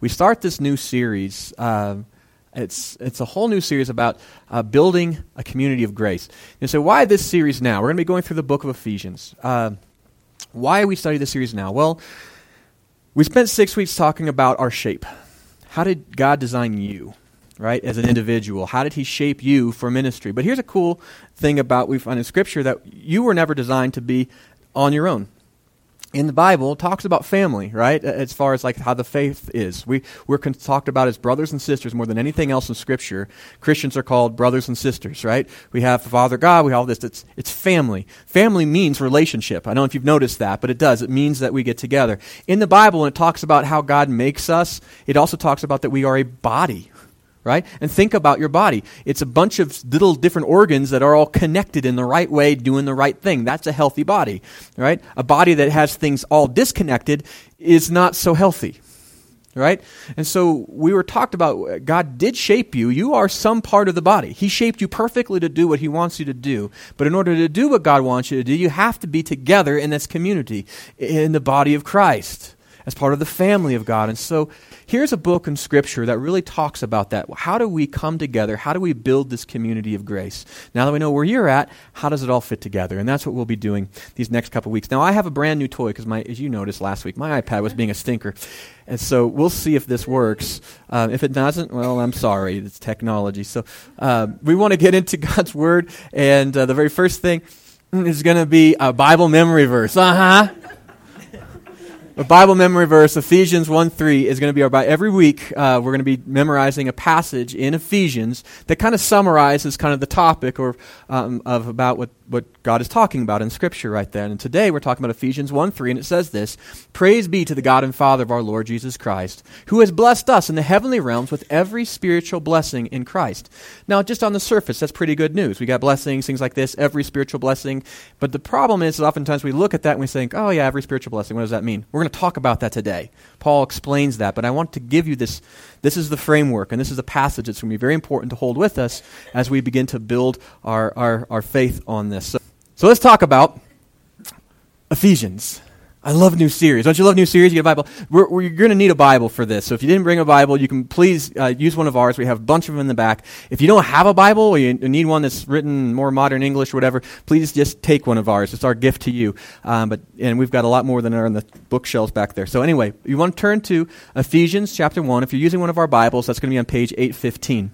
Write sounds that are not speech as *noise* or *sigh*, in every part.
we start this new series. Uh, it's, it's a whole new series about uh, building a community of grace. And so, why this series now? We're going to be going through the book of Ephesians. Uh, why we study this series now? Well, we spent six weeks talking about our shape. How did God design you, right, as an individual? How did He shape you for ministry? But here's a cool thing about we find in Scripture that you were never designed to be on your own in the Bible talks about family, right? As far as like how the faith is. We, we're con- talked about as brothers and sisters more than anything else in Scripture. Christians are called brothers and sisters, right? We have Father God, we have all this. It's, it's family. Family means relationship. I don't know if you've noticed that, but it does. It means that we get together. In the Bible, when it talks about how God makes us, it also talks about that we are a body, right? And think about your body. It's a bunch of little different organs that are all connected in the right way, doing the right thing. That's a healthy body, right? A body that has things all disconnected is not so healthy. Right? And so we were talked about God did shape you. You are some part of the body. He shaped you perfectly to do what He wants you to do. But in order to do what God wants you to do, you have to be together in this community, in the body of Christ as part of the family of God. And so here's a book in Scripture that really talks about that. How do we come together? How do we build this community of grace? Now that we know where you're at, how does it all fit together? And that's what we'll be doing these next couple weeks. Now I have a brand new toy because, as you noticed last week, my iPad was being a stinker. And so we'll see if this works. Uh, if it doesn't, well, I'm sorry. It's technology. So uh, we want to get into *laughs* God's Word. And uh, the very first thing is going to be a Bible memory verse. Uh huh. A Bible memory verse, Ephesians 1 3, is going to be our Bible. Every week, uh, we're going to be memorizing a passage in Ephesians that kind of summarizes kind of the topic or um, of about what what God is talking about in Scripture right then. And today we're talking about Ephesians 1 3, and it says this Praise be to the God and Father of our Lord Jesus Christ, who has blessed us in the heavenly realms with every spiritual blessing in Christ. Now, just on the surface, that's pretty good news. We got blessings, things like this, every spiritual blessing. But the problem is that oftentimes we look at that and we think, oh, yeah, every spiritual blessing. What does that mean? We're going to talk about that today. Paul explains that, but I want to give you this. This is the framework, and this is a passage that's going to be very important to hold with us as we begin to build our, our, our faith on this. So, let's talk about Ephesians. I love new series. Don't you love new series? You get a Bible. We're, we're going to need a Bible for this. So if you didn't bring a Bible, you can please uh, use one of ours. We have a bunch of them in the back. If you don't have a Bible or you need one that's written more modern English or whatever, please just take one of ours. It's our gift to you. Um, but and we've got a lot more than are in the bookshelves back there. So anyway, you want to turn to Ephesians chapter one. If you're using one of our Bibles, that's going to be on page 815.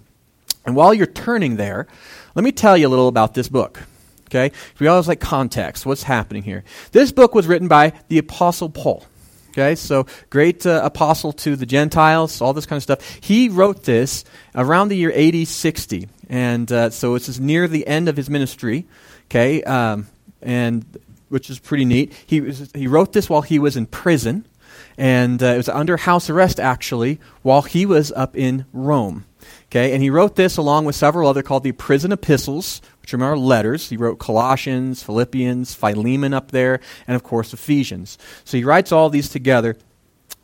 And while you're turning there, let me tell you a little about this book. Okay? We always like context. What's happening here? This book was written by the Apostle Paul. Okay, so great uh, apostle to the Gentiles, all this kind of stuff. He wrote this around the year AD 60. And uh, so it's near the end of his ministry. Okay, um, and which is pretty neat. He, was, he wrote this while he was in prison. And uh, it was under house arrest, actually, while he was up in Rome. Okay, and he wrote this along with several other called the prison epistles, which are letters. He wrote Colossians, Philippians, Philemon up there, and of course Ephesians. So he writes all these together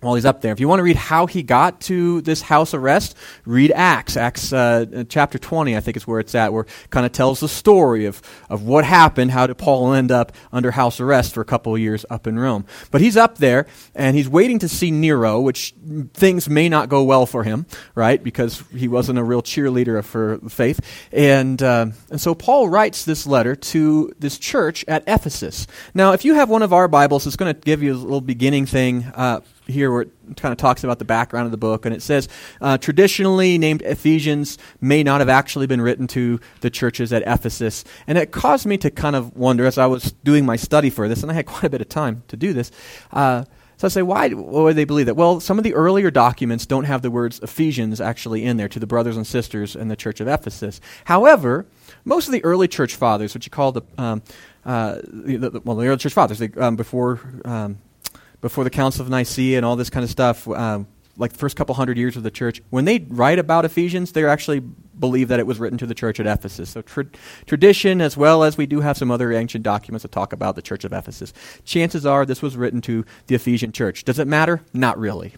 while he's up there. If you want to read how he got to this house arrest, read Acts. Acts uh, chapter 20, I think is where it's at, where it kind of tells the story of, of what happened, how did Paul end up under house arrest for a couple of years up in Rome. But he's up there, and he's waiting to see Nero, which things may not go well for him, right, because he wasn't a real cheerleader for faith. And, uh, and so Paul writes this letter to this church at Ephesus. Now, if you have one of our Bibles, it's going to give you a little beginning thing. Uh, here where it kind of talks about the background of the book, and it says uh, traditionally named Ephesians may not have actually been written to the churches at Ephesus, and it caused me to kind of wonder as I was doing my study for this, and I had *laughs* quite a bit of time to do this. Uh, so I say, why, would they believe that? Well, some of the earlier documents don't have the words Ephesians actually in there to the brothers and sisters in the church of Ephesus. However, most of the early church fathers, what you call the, um, uh, the, the, well, the early church fathers, um, before um, before the Council of Nicaea and all this kind of stuff, um, like the first couple hundred years of the church, when they write about Ephesians, they actually believe that it was written to the church at Ephesus. So tra- tradition, as well as we do have some other ancient documents that talk about the church of Ephesus. Chances are this was written to the Ephesian church. Does it matter? Not really.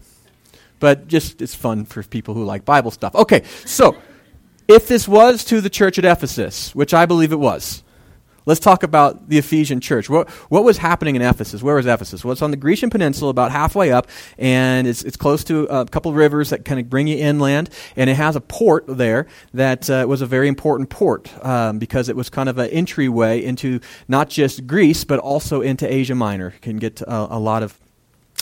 But just it's fun for people who like Bible stuff. Okay, so if this was to the church at Ephesus, which I believe it was, Let's talk about the Ephesian church. What, what was happening in Ephesus? Where was Ephesus? Well, it's on the Grecian Peninsula, about halfway up, and it's, it's close to a couple rivers that kind of bring you inland, and it has a port there that uh, was a very important port um, because it was kind of an entryway into not just Greece, but also into Asia Minor. You can get a, a lot of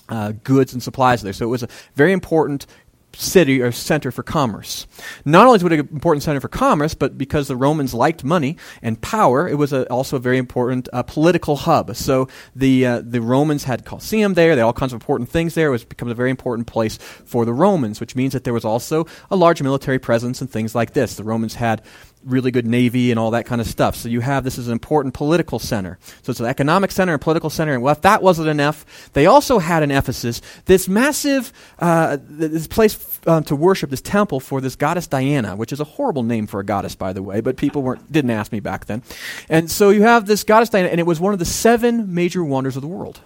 uh, goods and supplies there. So it was a very important city or center for commerce. Not only was it an important center for commerce, but because the Romans liked money and power, it was a, also a very important uh, political hub. So the uh, the Romans had Colosseum there. They had all kinds of important things there. It was become a very important place for the Romans, which means that there was also a large military presence and things like this. The Romans had really good navy and all that kind of stuff. So you have this is an important political center. So it's an economic center and political center. And well, if that wasn't enough, they also had in Ephesus this massive uh, this place um, to worship, this temple for this goddess Diana, which is a horrible name for a goddess, by the way. But people weren't didn't ask me back then. And so you have this goddess Diana, and it was one of the seven major wonders of the world.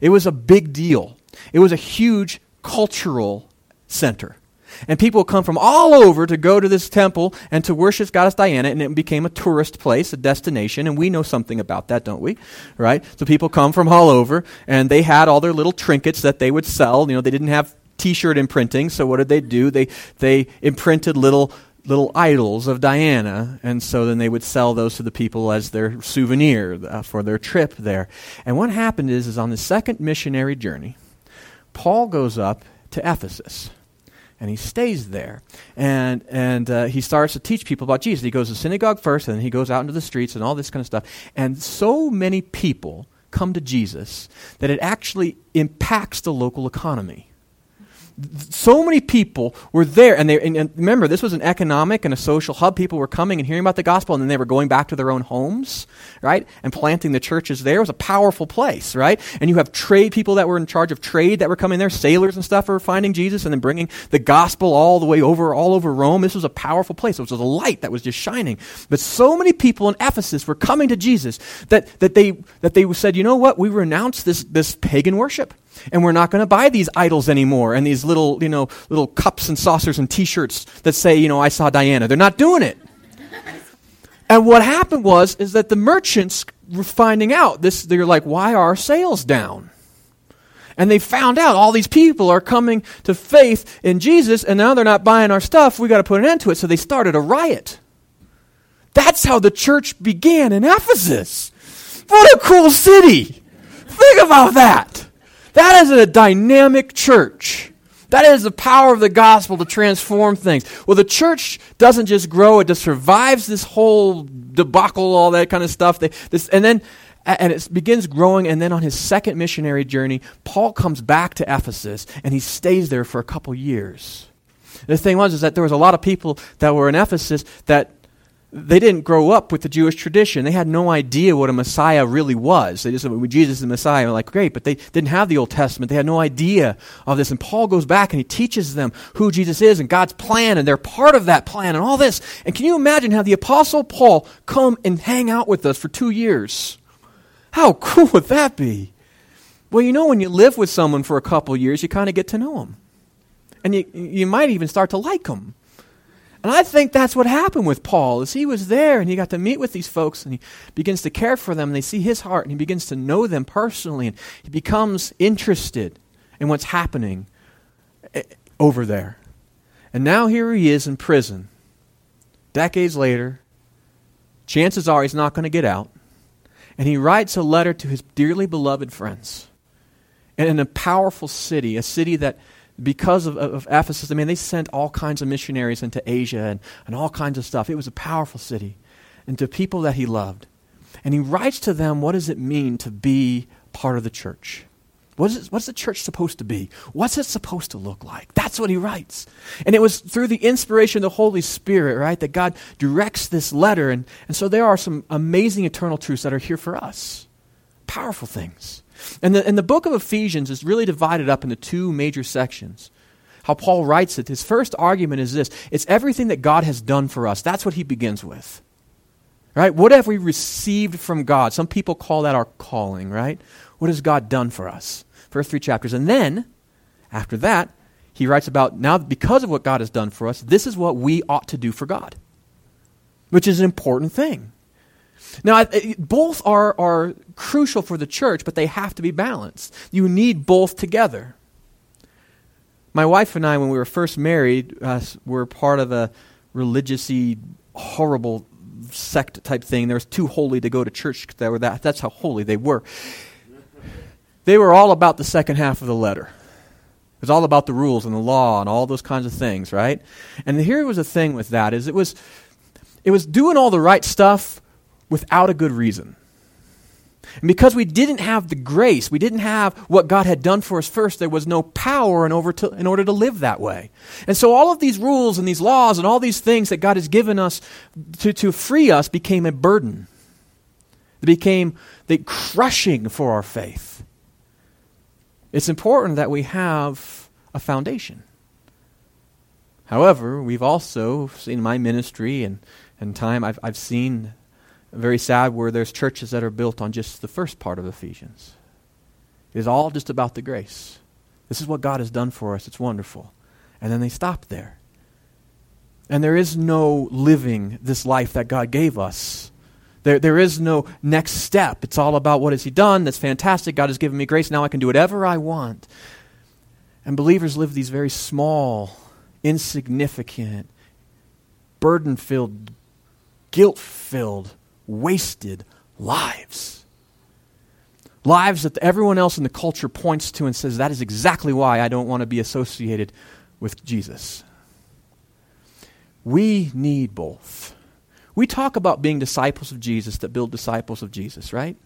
It was a big deal. It was a huge cultural center. And people come from all over to go to this temple and to worship goddess Diana, and it became a tourist place, a destination, and we know something about that, don't we? Right? So people come from all over, and they had all their little trinkets that they would sell. You know, they didn't have T-shirt imprinting, so what did they do? They they imprinted little little idols of Diana, and so then they would sell those to the people as their souvenir uh, for their trip there. And what happened is, is on the second missionary journey, Paul goes up to Ephesus and he stays there. And, and uh, he starts to teach people about Jesus. He goes to synagogue first, and then he goes out into the streets and all this kind of stuff. And so many people come to Jesus that it actually impacts the local economy so many people were there and they and, remember this was an economic and a social hub. People were coming and hearing about the gospel and then they were going back to their own homes right and planting the churches there. It was a powerful place right? And you have trade people that were in charge of trade that were coming there sailors and stuff were finding jesus and then bringing the gospel all the way over all over rome. This was a powerful place. It was a light that was just shining. But so many people in ephesus were coming to jesus that, that they that they said you know what? We renounce this this pagan worship and we're not going to buy these idols anymore and these little, you know, little cups and saucers and t-shirts that say, you know, I saw Diana. They're not doing it. *laughs* and what happened was is that the merchants were finding out this they're like, why are our sales down? And they found out all these people are coming to faith in Jesus and now they're not buying our stuff. We got to put an end to it. So they started a riot. That's how the church began in Ephesus. What a cool city. Think about that. That is a dynamic church. That is the power of the gospel to transform things. Well, the church doesn't just grow, it just survives this whole debacle, all that kind of stuff. They, this, and then and it begins growing and then on his second missionary journey paul comes back to ephesus and he stays there for a couple years the thing was is that there was a lot of people that were in ephesus that they didn't grow up with the Jewish tradition. They had no idea what a Messiah really was. They just said, Jesus is the Messiah. Like, great, but they didn't have the Old Testament. They had no idea of this. And Paul goes back and he teaches them who Jesus is and God's plan, and they're part of that plan and all this. And can you imagine how the Apostle Paul come and hang out with us for two years? How cool would that be? Well, you know, when you live with someone for a couple years, you kind of get to know them. And you, you might even start to like them. And I think that's what happened with Paul is he was there and he got to meet with these folks and he begins to care for them and they see his heart and he begins to know them personally and he becomes interested in what's happening eh, over there. And now here he is in prison. Decades later, chances are he's not going to get out. And he writes a letter to his dearly beloved friends. And in a powerful city, a city that because of, of, Ephesus, I mean, they sent all kinds of missionaries into Asia and, and all kinds of stuff. It was a powerful city and to people that he loved. And he writes to them, what does it mean to be part of the church? What is it, what's the church supposed to be? What's it supposed to look like? That's what he writes. And it was through the inspiration of the Holy Spirit, right, that God directs this letter. And, and so there are some amazing eternal truths that are here for us. Powerful things. And the, and the book of Ephesians is really divided up into two major sections. How Paul writes it, his first argument is this it's everything that God has done for us. That's what he begins with. Right? What have we received from God? Some people call that our calling, right? What has God done for us? First three chapters. And then, after that, he writes about now, because of what God has done for us, this is what we ought to do for God, which is an important thing. Now, both are, are crucial for the church, but they have to be balanced. You need both together. My wife and I, when we were first married, uh, were part of a religiously horrible sect type thing. They were too holy to go to church. That were that, that's how holy they were. They were all about the second half of the letter. It was all about the rules and the law and all those kinds of things, right? And here was the thing with that is it was it was doing all the right stuff without a good reason. And because we didn't have the grace, we didn't have what God had done for us first, there was no power in, to, in order to live that way. And so all of these rules and these laws and all these things that God has given us to, to free us became a burden. They became the crushing for our faith. It's important that we have a foundation. However, we've also seen my ministry and, and time, I've, I've seen very sad where there's churches that are built on just the first part of Ephesians. It is all just about the grace. This is what God has done for us. It's wonderful. And then they stop there. And there is no living this life that God gave us. There, there is no next step. It's all about what has He done. That's fantastic. God has given me grace. Now I can do whatever I want. And believers live these very small, insignificant, burden filled, guilt filled wasted lives. Lives that everyone else in the culture points to and says, that is exactly why I don't want to be associated with Jesus. We need both. We talk about being disciples of Jesus that build disciples of Jesus, right?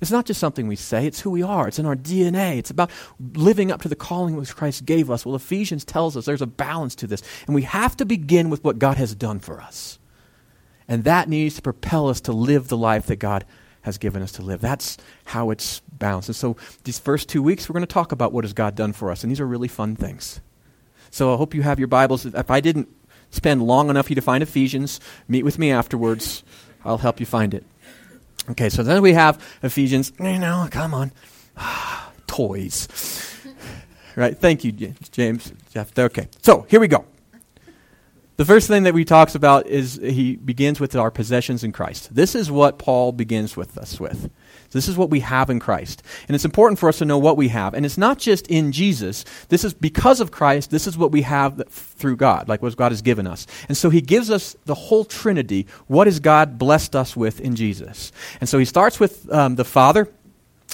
It's not just something we say, it's who we are. It's in our DNA. It's about living up to the calling which Christ gave us. Well, Ephesians tells us there's a balance to this. And we have to begin with what God has done for us. And that needs to propel us to live the life that God has given us to live. That's how it's balanced. And so these first two weeks, we're going to talk about what has God done for us. And these are really fun things. So I hope you have your Bibles. If I didn't spend long enough for you to find Ephesians, meet with me afterwards. I'll help you find it. Okay, so then we have Ephesians. You know, come on. *sighs* Toys. right? Thank you, James. Jeff. Okay, so here we go. The first thing that we talks about is he begins with our possessions in Christ. This is what Paul begins with us with. This is what we have in Christ. And it's important for us to know what we have. And it's not just in Jesus. This is because of Christ, this is what we have through God, like what God has given us. And so he gives us the whole Trinity. What has God blessed us with in Jesus? And so he starts with um, the Father.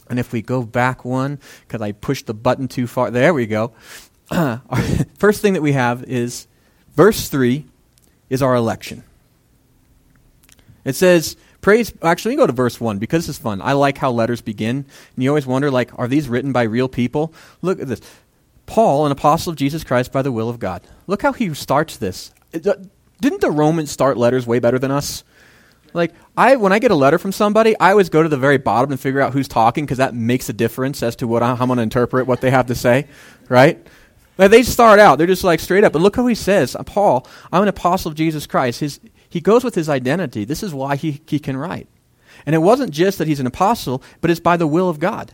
And if we go back one, because I pushed the button too far, there we go. *clears throat* *laughs* first thing that we have is Verse 3 is our election. It says, praise actually go to verse 1 because this is fun. I like how letters begin. And you always wonder like are these written by real people? Look at this. Paul an apostle of jesus christ by the will of god. Look how he starts this. Uh, didn't the romans start letters way better than us? Like i when i get a letter from somebody i always go to the very bottom and figure out who's talking because that makes a difference as to what I, how i'm going to interpret what they have to say right like they start out, they're just like straight up. But look how he says, uh, Paul, I'm an apostle of Jesus Christ. His, he goes with his identity. This is why he, he can write. And it wasn't just that he's an apostle, but it's by the will of God.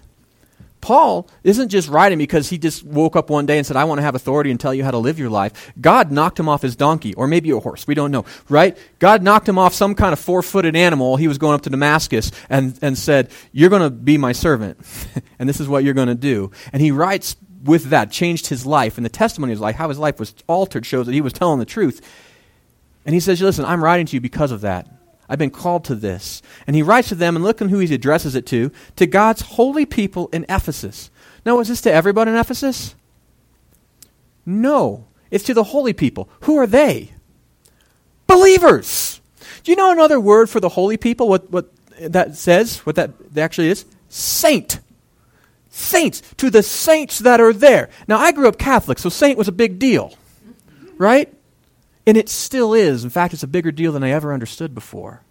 Paul isn't just writing because he just woke up one day and said, I want to have authority and tell you how to live your life. God knocked him off his donkey, or maybe a horse. We don't know, right? God knocked him off some kind of four footed animal. He was going up to Damascus and, and said, You're going to be my servant, *laughs* and this is what you're going to do. And he writes with that changed his life. And the testimony of his life, how his life was altered, shows that he was telling the truth. And he says, Listen, I'm writing to you because of that. I've been called to this. And he writes to them, and look at who he addresses it to to God's holy people in Ephesus. Now, is this to everybody in Ephesus? No. It's to the holy people. Who are they? Believers. Do you know another word for the holy people? What, what that says? What that actually is? Saint saints, to the saints that are there. Now, I grew up Catholic, so saint was a big deal, right? And it still is. In fact, it's a bigger deal than I ever understood before.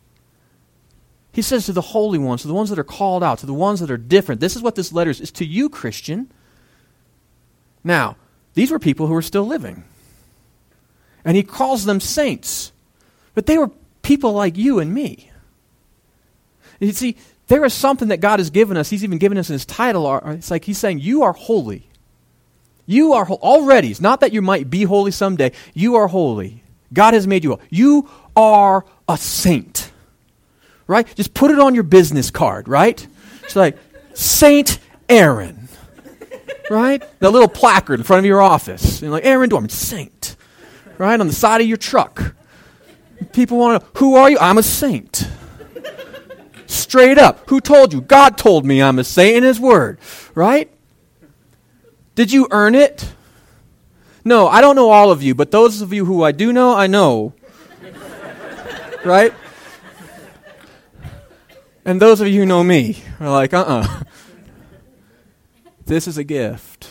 He says to the holy ones, to the ones that are called out, to the ones that are different. This is what this letter is. It's to you, Christian. Now, these were people who were still living. And he calls them saints. But they were people like you and me. You see, there is something that God has given us. He's even given us in his title. It's like he's saying, You are holy. You are ho- already. It's not that you might be holy someday. You are holy. God has made you holy. You are a saint. right? Just put it on your business card, right? It's like, Saint Aaron, right? The little placard in front of your office. And like, Aaron Dorman, saint, right? On the side of your truck. People want to, know, who are you? I'm a saint. Straight up. Who told you? God told me I'm a saint in His Word, right? Did you earn it? No, I don't know all of you, but those of you who I do know, I know. *laughs* right? And those of you who know me are like, uh uh-uh. uh This is a gift.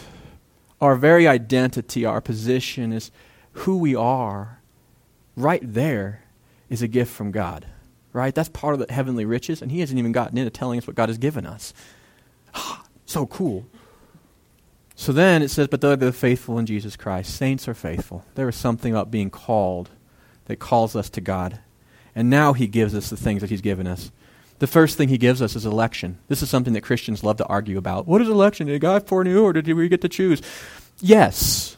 Our very identity, our position is who we are. Right there is a gift from God. Right? That's part of the heavenly riches, and He hasn't even gotten into telling us what God has given us. *gasps* so cool. So then it says, But they're the faithful in Jesus Christ. Saints are faithful. There is something about being called that calls us to God. And now He gives us the things that He's given us. The first thing He gives us is election. This is something that Christians love to argue about. What is election? Did God foreknew, or did we get to choose? Yes.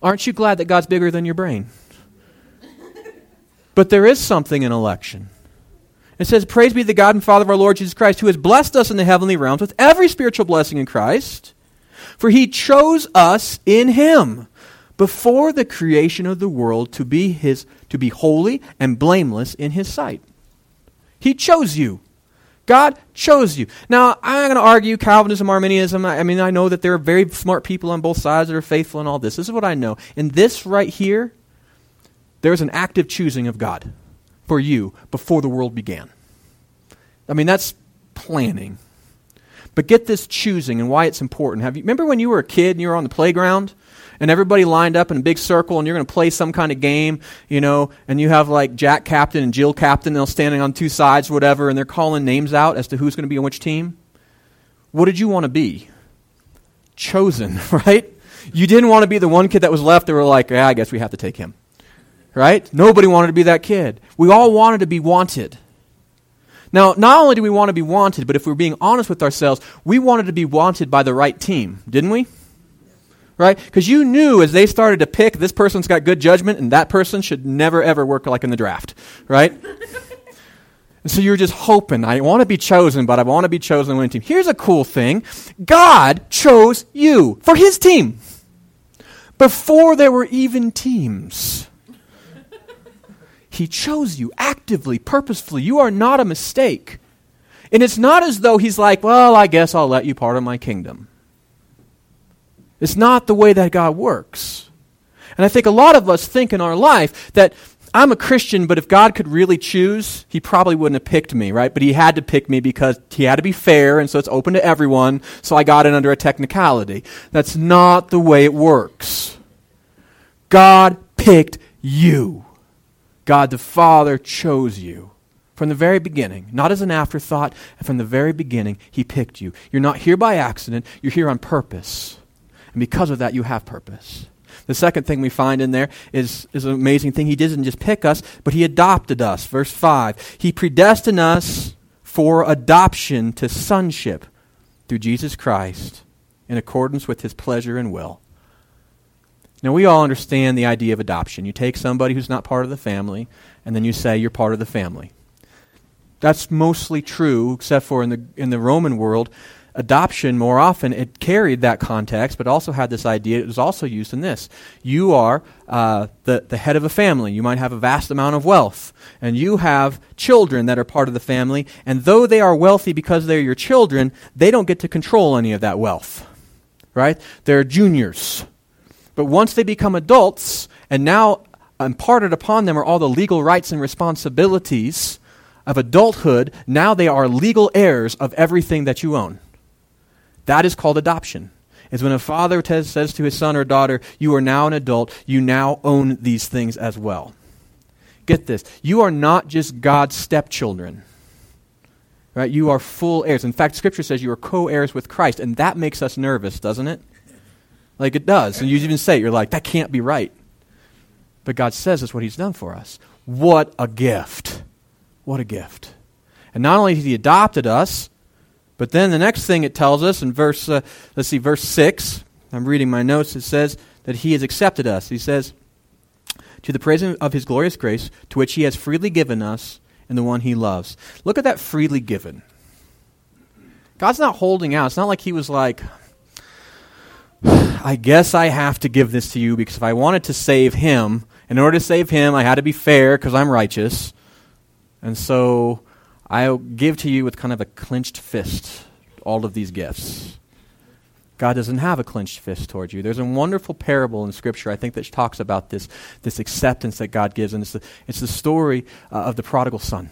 Aren't you glad that God's bigger than your brain? But there is something in election. It says, Praise be the God and Father of our Lord Jesus Christ, who has blessed us in the heavenly realms with every spiritual blessing in Christ. For he chose us in him before the creation of the world to be his to be holy and blameless in his sight. He chose you. God chose you. Now, I'm not going to argue Calvinism, Arminianism. I, I mean, I know that there are very smart people on both sides that are faithful in all this. This is what I know. In this right here, there's an active choosing of God for you before the world began. I mean, that's planning. But get this choosing and why it's important. Have you remember when you were a kid and you were on the playground and everybody lined up in a big circle and you're going to play some kind of game, you know, and you have like Jack Captain and Jill Captain, they're standing on two sides, whatever, and they're calling names out as to who's going to be on which team? What did you want to be? Chosen, *laughs* right? You didn't want to be the one kid that was left. They were like, yeah, I guess we have to take him. Right? Nobody wanted to be that kid. We all wanted to be wanted. Now, not only do we want to be wanted, but if we're being honest with ourselves, we wanted to be wanted by the right team, didn't we? Right? Because you knew as they started to pick, this person's got good judgment, and that person should never ever work like in the draft, right? *laughs* and so you're just hoping, I want to be chosen, but I want to be chosen to win team. Here's a cool thing God chose you for his team before there were even teams. He chose you actively, purposefully. You are not a mistake. And it's not as though he's like, well, I guess I'll let you part of my kingdom. It's not the way that God works. And I think a lot of us think in our life that I'm a Christian, but if God could really choose, he probably wouldn't have picked me, right? But he had to pick me because he had to be fair, and so it's open to everyone, so I got in under a technicality. That's not the way it works. God picked you. God the Father chose you from the very beginning, not as an afterthought, from the very beginning, He picked you. You're not here by accident, you're here on purpose. And because of that, you have purpose. The second thing we find in there is, is an amazing thing. He didn't just pick us, but He adopted us. Verse 5 He predestined us for adoption to sonship through Jesus Christ in accordance with His pleasure and will. Now, we all understand the idea of adoption. You take somebody who's not part of the family, and then you say you're part of the family. That's mostly true, except for in the, in the Roman world. Adoption, more often, it carried that context, but also had this idea. It was also used in this. You are uh, the, the head of a family. You might have a vast amount of wealth, and you have children that are part of the family, and though they are wealthy because they're your children, they don't get to control any of that wealth. Right? They're juniors but once they become adults, and now imparted upon them are all the legal rights and responsibilities of adulthood, now they are legal heirs of everything that you own. That is called adoption. Is when a father t- says to his son or daughter, You are now an adult, you now own these things as well. Get this. You are not just God's stepchildren. Right? You are full heirs. In fact, Scripture says you are co heirs with Christ, and that makes us nervous, doesn't it? Like it does. And you even say, it, you're like, that can't be right. But God says that's what He's done for us. What a gift. What a gift. And not only has He adopted us, but then the next thing it tells us in verse, uh, let's see, verse 6, I'm reading my notes, it says that He has accepted us. He says, To the praise of His glorious grace, to which He has freely given us and the one he loves. Look at that freely given. God's not holding out. It's not like he was like, I guess I have to give this to you because if I wanted to save him, in order to save him, I had to be fair because I'm righteous. And so I'll give to you with kind of a clenched fist all of these gifts. God doesn't have a clenched fist towards you. There's a wonderful parable in Scripture, I think, that talks about this, this acceptance that God gives. And it's the, it's the story uh, of the prodigal son.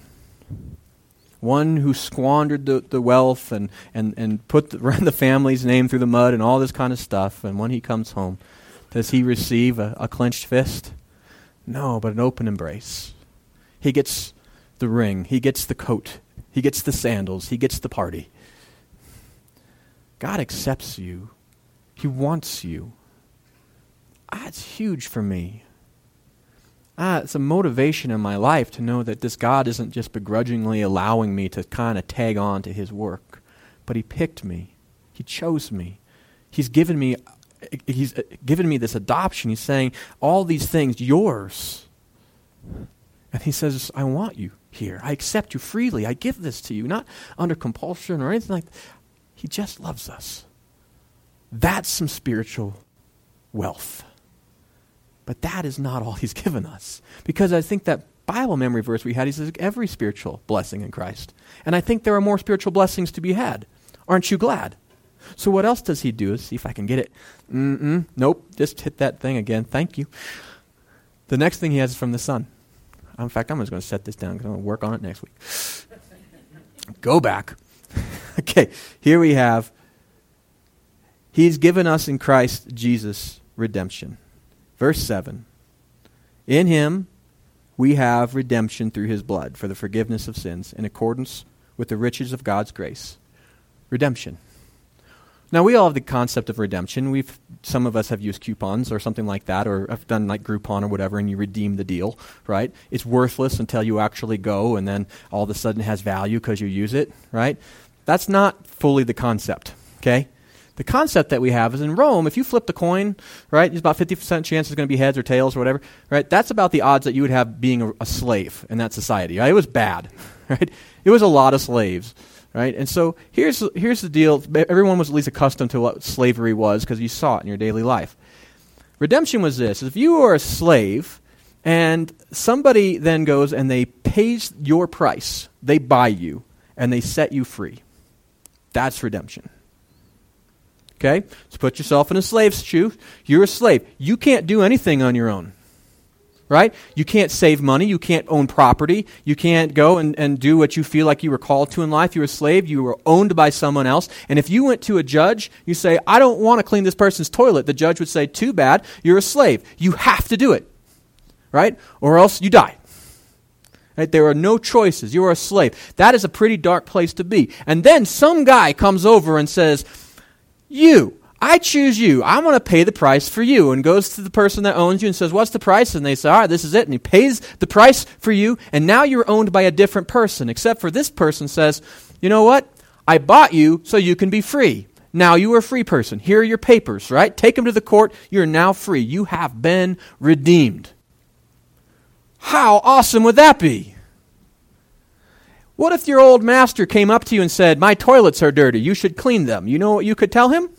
One who squandered the, the wealth and, and, and put the, *laughs* ran the family's name through the mud and all this kind of stuff. And when he comes home, does he receive a, a clenched fist? No, but an open embrace. He gets the ring, he gets the coat, he gets the sandals, he gets the party. God accepts you. He wants you. Ah, That's huge for me. Ah, it's a motivation in my life to know that this God isn't just begrudgingly allowing me to kind of tag on to his work, but he picked me. He chose me. He's given me he's given me this adoption. He's saying all these things yours. And he says, I want you here. I accept you freely. I give this to you, not under compulsion or anything like that. He just loves us. That's some spiritual wealth. But that is not all he's given us. Because I think that Bible memory verse we had, he says, every spiritual blessing in Christ. And I think there are more spiritual blessings to be had. Aren't you glad? So what else does he do? see if I can get it. Mm-mm. Nope. Just hit that thing again. Thank you. The next thing he has is from the Son. In fact, I'm just going to set this down because I'm going to work on it next week. *laughs* Go back. *laughs* okay, here we have He's given us in Christ Jesus redemption. Verse 7 In Him we have redemption through His blood for the forgiveness of sins in accordance with the riches of God's grace. Redemption. Now we all have the concept of redemption. We've some of us have used coupons or something like that, or have done like Groupon or whatever, and you redeem the deal, right? It's worthless until you actually go, and then all of a sudden it has value because you use it, right? That's not fully the concept, okay? The concept that we have is in Rome, if you flip the coin, right, there's about 50% chance it's going to be heads or tails or whatever, right? That's about the odds that you would have being a, a slave in that society. Right? It was bad, *laughs* right? It was a lot of slaves, right? And so here's, here's the deal. Everyone was at least accustomed to what slavery was because you saw it in your daily life. Redemption was this. If you are a slave and somebody then goes and they pays your price, they buy you, and they set you free that's redemption. Okay? So put yourself in a slave's shoe. You're a slave. You can't do anything on your own. Right? You can't save money. You can't own property. You can't go and, and do what you feel like you were called to in life. You're a slave. You were owned by someone else. And if you went to a judge, you say, I don't want to clean this person's toilet. The judge would say, Too bad. You're a slave. You have to do it. Right? Or else you die. Right? There are no choices. You are a slave. That is a pretty dark place to be. And then some guy comes over and says, You, I choose you. I'm going to pay the price for you. And goes to the person that owns you and says, What's the price? And they say, All right, this is it. And he pays the price for you. And now you're owned by a different person, except for this person says, You know what? I bought you so you can be free. Now you are a free person. Here are your papers, right? Take them to the court. You're now free. You have been redeemed. How awesome would that be? What if your old master came up to you and said, My toilets are dirty, you should clean them? You know what you could tell him?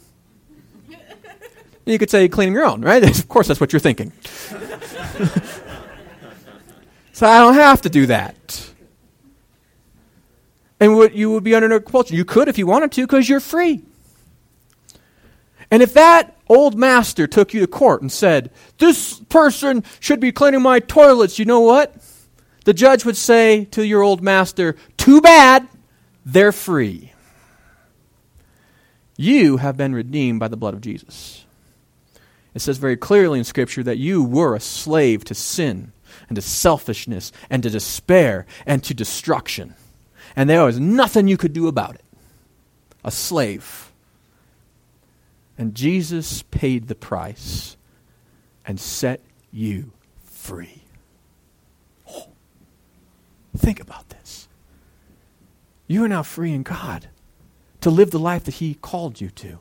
you could say, Clean them your own, right? *laughs* of course, that's what you're thinking. *laughs* so I don't have to do that. And what you would be under no compulsion. You could if you wanted to because you're free. And if that old master took you to court and said, This person should be cleaning my toilets, you know what? The judge would say to your old master, Too bad, they're free. You have been redeemed by the blood of Jesus. It says very clearly in Scripture that you were a slave to sin and to selfishness and to despair and to destruction. And there was nothing you could do about it. A slave and Jesus paid the price and set you free. Think about this. You are now free in God to live the life that He called you to.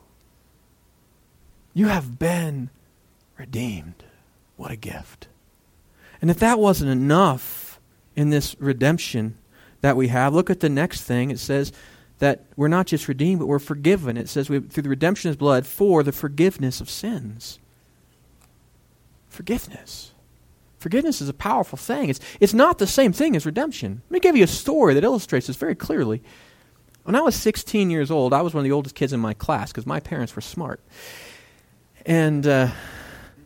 You have been redeemed. What a gift. And if that wasn't enough in this redemption, that we have. Look at the next thing. It says that we're not just redeemed, but we're forgiven. It says we, through the redemption of blood for the forgiveness of sins. Forgiveness. Forgiveness is a powerful thing. It's, it's not the same thing as redemption. Let me give you a story that illustrates this very clearly. When I was 16 years old, I was one of the oldest kids in my class because my parents were smart. And uh,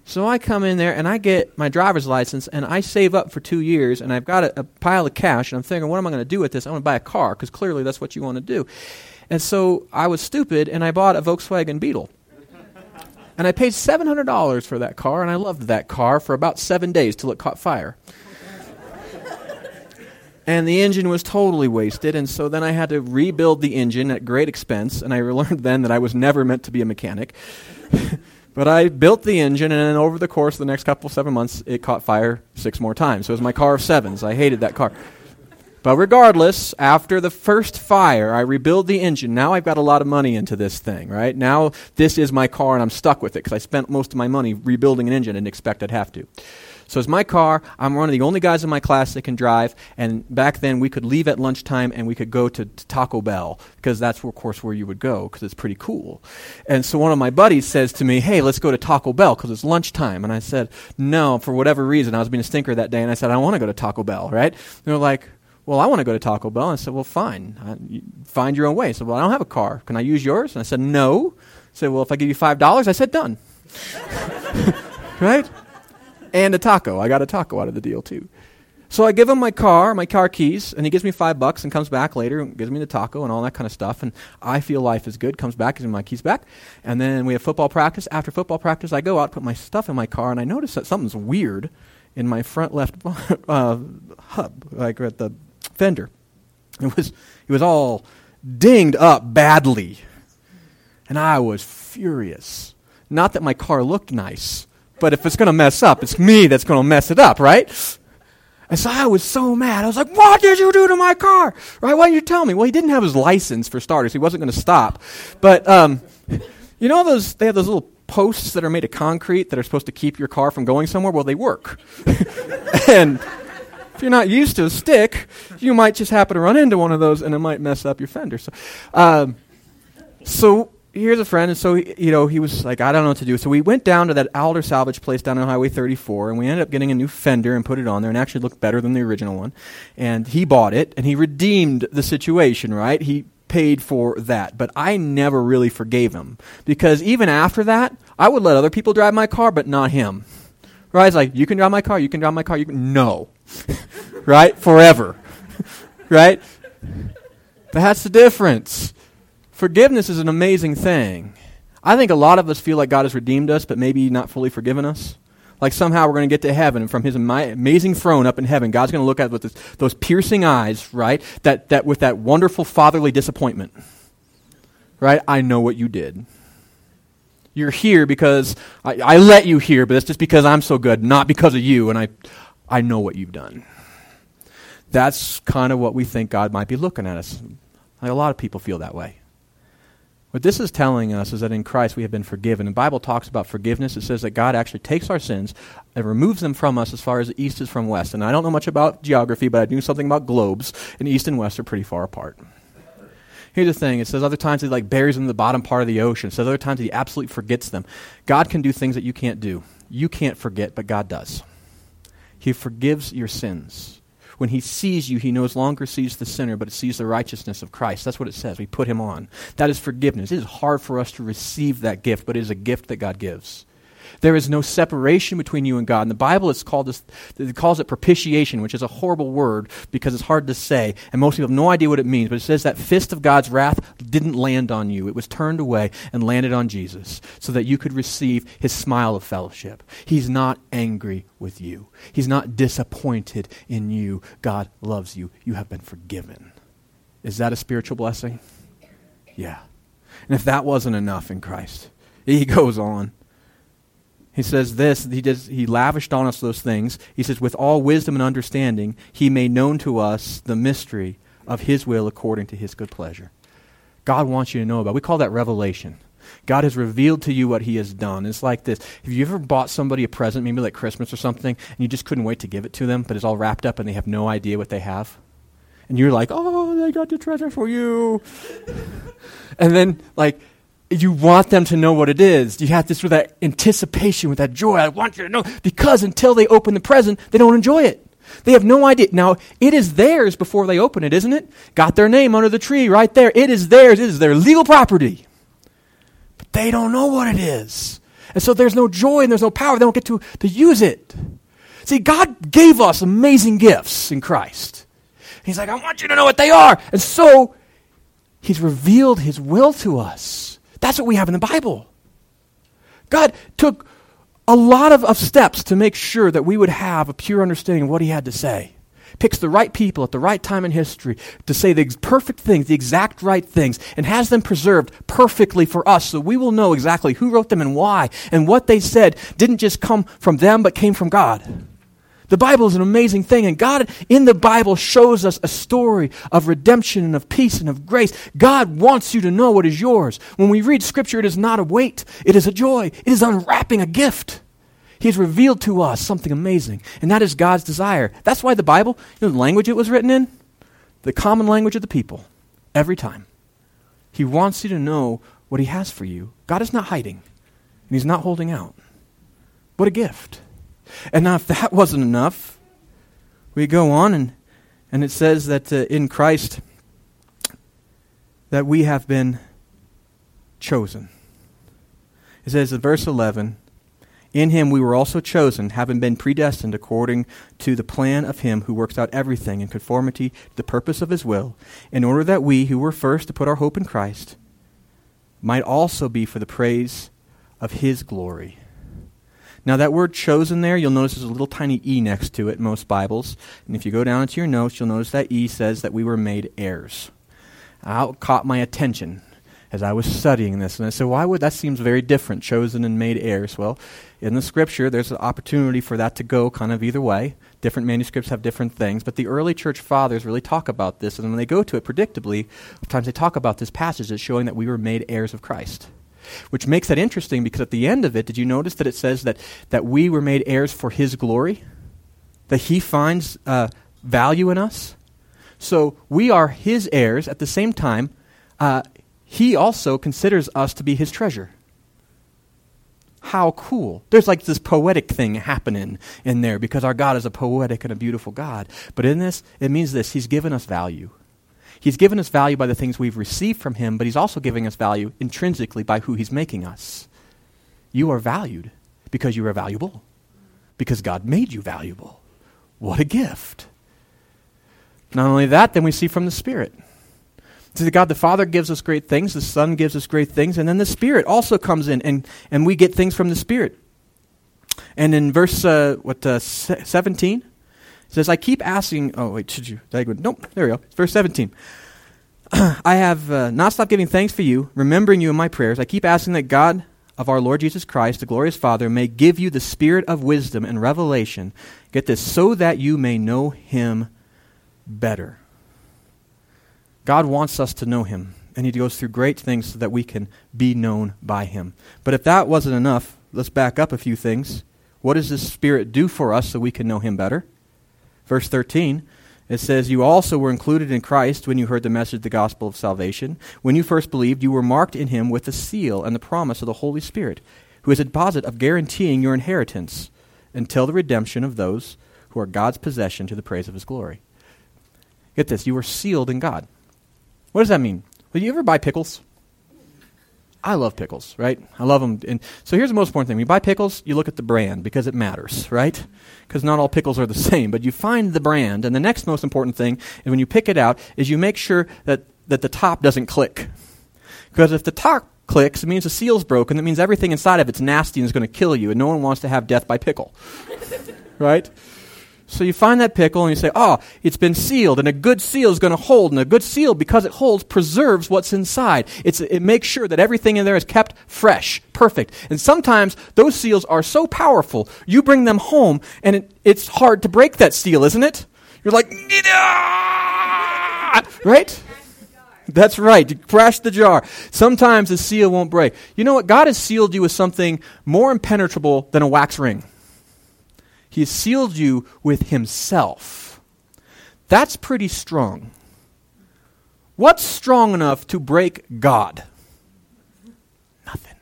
so I come in there and I get my driver's license and I save up for two years and I've got a, a pile of cash and I'm thinking, what am I going to do with this? I want to buy a car because clearly that's what you want to do. And so I was stupid and I bought a Volkswagen Beetle. And I paid $700 for that car and I loved that car for about seven days till it caught fire. and the engine was totally wasted and so then I had to rebuild the engine at great expense and I *laughs* learned then that I was never meant to be a mechanic. *laughs* But I built the engine, and then over the course of the next couple seven months, it caught fire six more times. So it was my car of sevens. I hated that car. But regardless, after the first fire, I rebuild the engine. Now I've got a lot of money into this thing, right? Now this is my car, and I'm stuck with it because I spent most of my money rebuilding an engine and expect I'd have to. So it's my car. I'm one of the only guys in my class that can drive. And back then, we could leave at lunchtime and we could go to, to Taco Bell because that's, of course, where you would go because it's pretty cool. And so one of my buddies says to me, "Hey, let's go to Taco Bell because it's lunchtime." And I said, "No, for whatever reason, I was being a stinker that day." And I said, "I want to go to Taco Bell." Right? And they're like, well, I want to go to Taco Bell. And I said, well, fine. I, find your own way. I said, well, I don't have a car. Can I use yours? And I said, no. I said, well, if I give you $5, I said, done. *laughs* right? and a taco. I got a taco out of the deal too. So I give him my car, my car keys, and he gives me five bucks and comes back later and gives me the taco and all that kind of stuff. And I feel life is good. Comes back, gives me my keys back, and then we have football practice. After football practice, I go out, put my stuff in my car, and I notice that something's weird in my front left *laughs* uh, hub, like at the fender. It was it was all dinged up badly, and I was furious. Not that my car looked nice, but if it's going to mess up, it's me that's going to mess it up, right? And so I was so mad. I was like, what did you do to my car? Right? Why didn't you tell me? Well, he didn't have his license for starters. He wasn't going to stop. But, um, you know those, they have those little posts that are made of concrete that are supposed to keep your car from going somewhere? Well, they work. *laughs* and if you're not used to a stick, you might just happen to run into one of those and it might mess up your fender. So, um, so here's a friend, and so he, you know he was like, I don't know what to do. So we went down to that Alder salvage place down on Highway 34, and we ended up getting a new fender and put it on there, and actually looked better than the original one. And he bought it, and he redeemed the situation. Right? He paid for that, but I never really forgave him because even after that, I would let other people drive my car, but not him. Right? It's like you can drive my car, you can drive my car, you can no, *laughs* right? Forever, *laughs* right? That's the difference. Forgiveness is an amazing thing. I think a lot of us feel like God has redeemed us, but maybe not fully forgiven us. Like somehow we're going to get to heaven, and from His amazing throne up in heaven, God's going to look at us with this, those piercing eyes, right? That, that with that wonderful fatherly disappointment, right? I know what you did. You're here because I, I let you here, but it's just because I'm so good, not because of you, and I, I know what you've done. That's kind of what we think God might be looking at us. Like a lot of people feel that way. What this is telling us is that in Christ we have been forgiven. The Bible talks about forgiveness. It says that God actually takes our sins and removes them from us as far as the east is from west. And I don't know much about geography, but I do something about globes, and east and west are pretty far apart. Here's the thing. It says other times he like buries them in the bottom part of the ocean. It says other times he absolutely forgets them. God can do things that you can't do. You can't forget, but God does. He forgives your sins. When he sees you, he no longer sees the sinner, but sees the righteousness of Christ. That's what it says. We put him on. That is forgiveness. It is hard for us to receive that gift, but it is a gift that God gives. There is no separation between you and God. The Bible, it's called this, it calls it propitiation, which is a horrible word because it's hard to say, and most people have no idea what it means. But it says that fist of God's wrath didn't land on you; it was turned away and landed on Jesus, so that you could receive His smile of fellowship. He's not angry with you. He's not disappointed in you. God loves you. You have been forgiven. Is that a spiritual blessing? Yeah. And if that wasn't enough in Christ, he *laughs* goes on. He says this, he, does, he lavished on us those things. He says, with all wisdom and understanding, he made known to us the mystery of his will according to his good pleasure. God wants you to know about. We call that revelation. God has revealed to you what he has done. It's like this. Have you ever bought somebody a present, maybe like Christmas or something, and you just couldn't wait to give it to them, but it's all wrapped up and they have no idea what they have? And you're like, oh, they got the treasure for you. *laughs* and then, like, you want them to know what it is. You have this with that anticipation, with that joy. I want you to know. Because until they open the present, they don't enjoy it. They have no idea. Now, it is theirs before they open it, isn't it? Got their name under the tree right there. It is theirs. It is their legal property. But they don't know what it is. And so there's no joy and there's no power. They don't get to, to use it. See, God gave us amazing gifts in Christ. He's like, I want you to know what they are. And so He's revealed His will to us. That's what we have in the Bible. God took a lot of, of steps to make sure that we would have a pure understanding of what He had to say picks the right people at the right time in history to say the perfect things, the exact right things, and has them preserved perfectly for us so we will know exactly who wrote them and why. And what they said didn't just come from them, but came from God. The Bible is an amazing thing, and God in the Bible shows us a story of redemption and of peace and of grace. God wants you to know what is yours. When we read Scripture, it is not a weight, it is a joy, it is unwrapping a gift. He has revealed to us something amazing, and that is God's desire. That's why the Bible, you know, the language it was written in, the common language of the people, every time. He wants you to know what He has for you. God is not hiding, and He's not holding out. What a gift. And now, if that *laughs* wasn't enough, we go on, and, and it says that uh, in Christ, that we have been chosen. It says in verse 11, in him we were also chosen, having been predestined according to the plan of him who works out everything in conformity to the purpose of his will, in order that we, who were first to put our hope in Christ, might also be for the praise of his glory. Now, that word chosen there, you'll notice there's a little tiny e next to it in most Bibles. And if you go down into your notes, you'll notice that e says that we were made heirs. That caught my attention as I was studying this. And I said, why would that seems very different, chosen and made heirs? Well, in the scripture, there's an opportunity for that to go kind of either way. Different manuscripts have different things, but the early church fathers really talk about this. And when they go to it, predictably, sometimes they talk about this passage as showing that we were made heirs of Christ. Which makes that interesting because at the end of it, did you notice that it says that, that we were made heirs for his glory? That he finds uh, value in us? So we are his heirs at the same time. Uh, he also considers us to be his treasure. How cool. There's like this poetic thing happening in there because our God is a poetic and a beautiful God. But in this, it means this He's given us value. He's given us value by the things we've received from Him, but He's also giving us value intrinsically by who He's making us. You are valued because you are valuable, because God made you valuable. What a gift. Not only that, then we see from the Spirit. See, God the Father gives us great things, the Son gives us great things, and then the Spirit also comes in, and, and we get things from the Spirit. And in verse uh, what uh, 17, it says, I keep asking. Oh, wait, should you? Did I? Nope, there we go. It's verse 17. *clears throat* I have uh, not stopped giving thanks for you, remembering you in my prayers. I keep asking that God of our Lord Jesus Christ, the glorious Father, may give you the spirit of wisdom and revelation. Get this, so that you may know him better. God wants us to know him, and he goes through great things so that we can be known by him. But if that wasn't enough, let's back up a few things. What does the Spirit do for us so we can know him better? Verse 13, it says, You also were included in Christ when you heard the message of the gospel of salvation. When you first believed, you were marked in him with the seal and the promise of the Holy Spirit, who is a deposit of guaranteeing your inheritance until the redemption of those who are God's possession to the praise of his glory. Get this, you were sealed in God. What does that mean? Will you ever buy pickles? I love pickles, right? I love them. And so here's the most important thing. When you buy pickles, you look at the brand because it matters, right? Because not all pickles are the *laughs* same, but you find the brand. And the next most important thing is when you pick it out is you make sure that, that the top doesn't click. Because if the top clicks, it means the seal's broken. That means everything inside of it's nasty and is going to kill you. And no one wants to have death by pickle, *laughs* right? So you find that pickle and you say, oh, it's been sealed, and a good seal is going to hold, and a good seal, because it holds, preserves what's inside. It's, it makes sure that everything in there is kept fresh, perfect. And sometimes those seals are so powerful, you bring them home, and it, it's hard to break that seal, isn't it? You're like, right? That's right. You crash the jar. Sometimes the seal won't break. You know what? God has sealed you with something more impenetrable than a wax ring. He has sealed you with Himself. That's pretty strong. What's strong enough to break God? Nothing.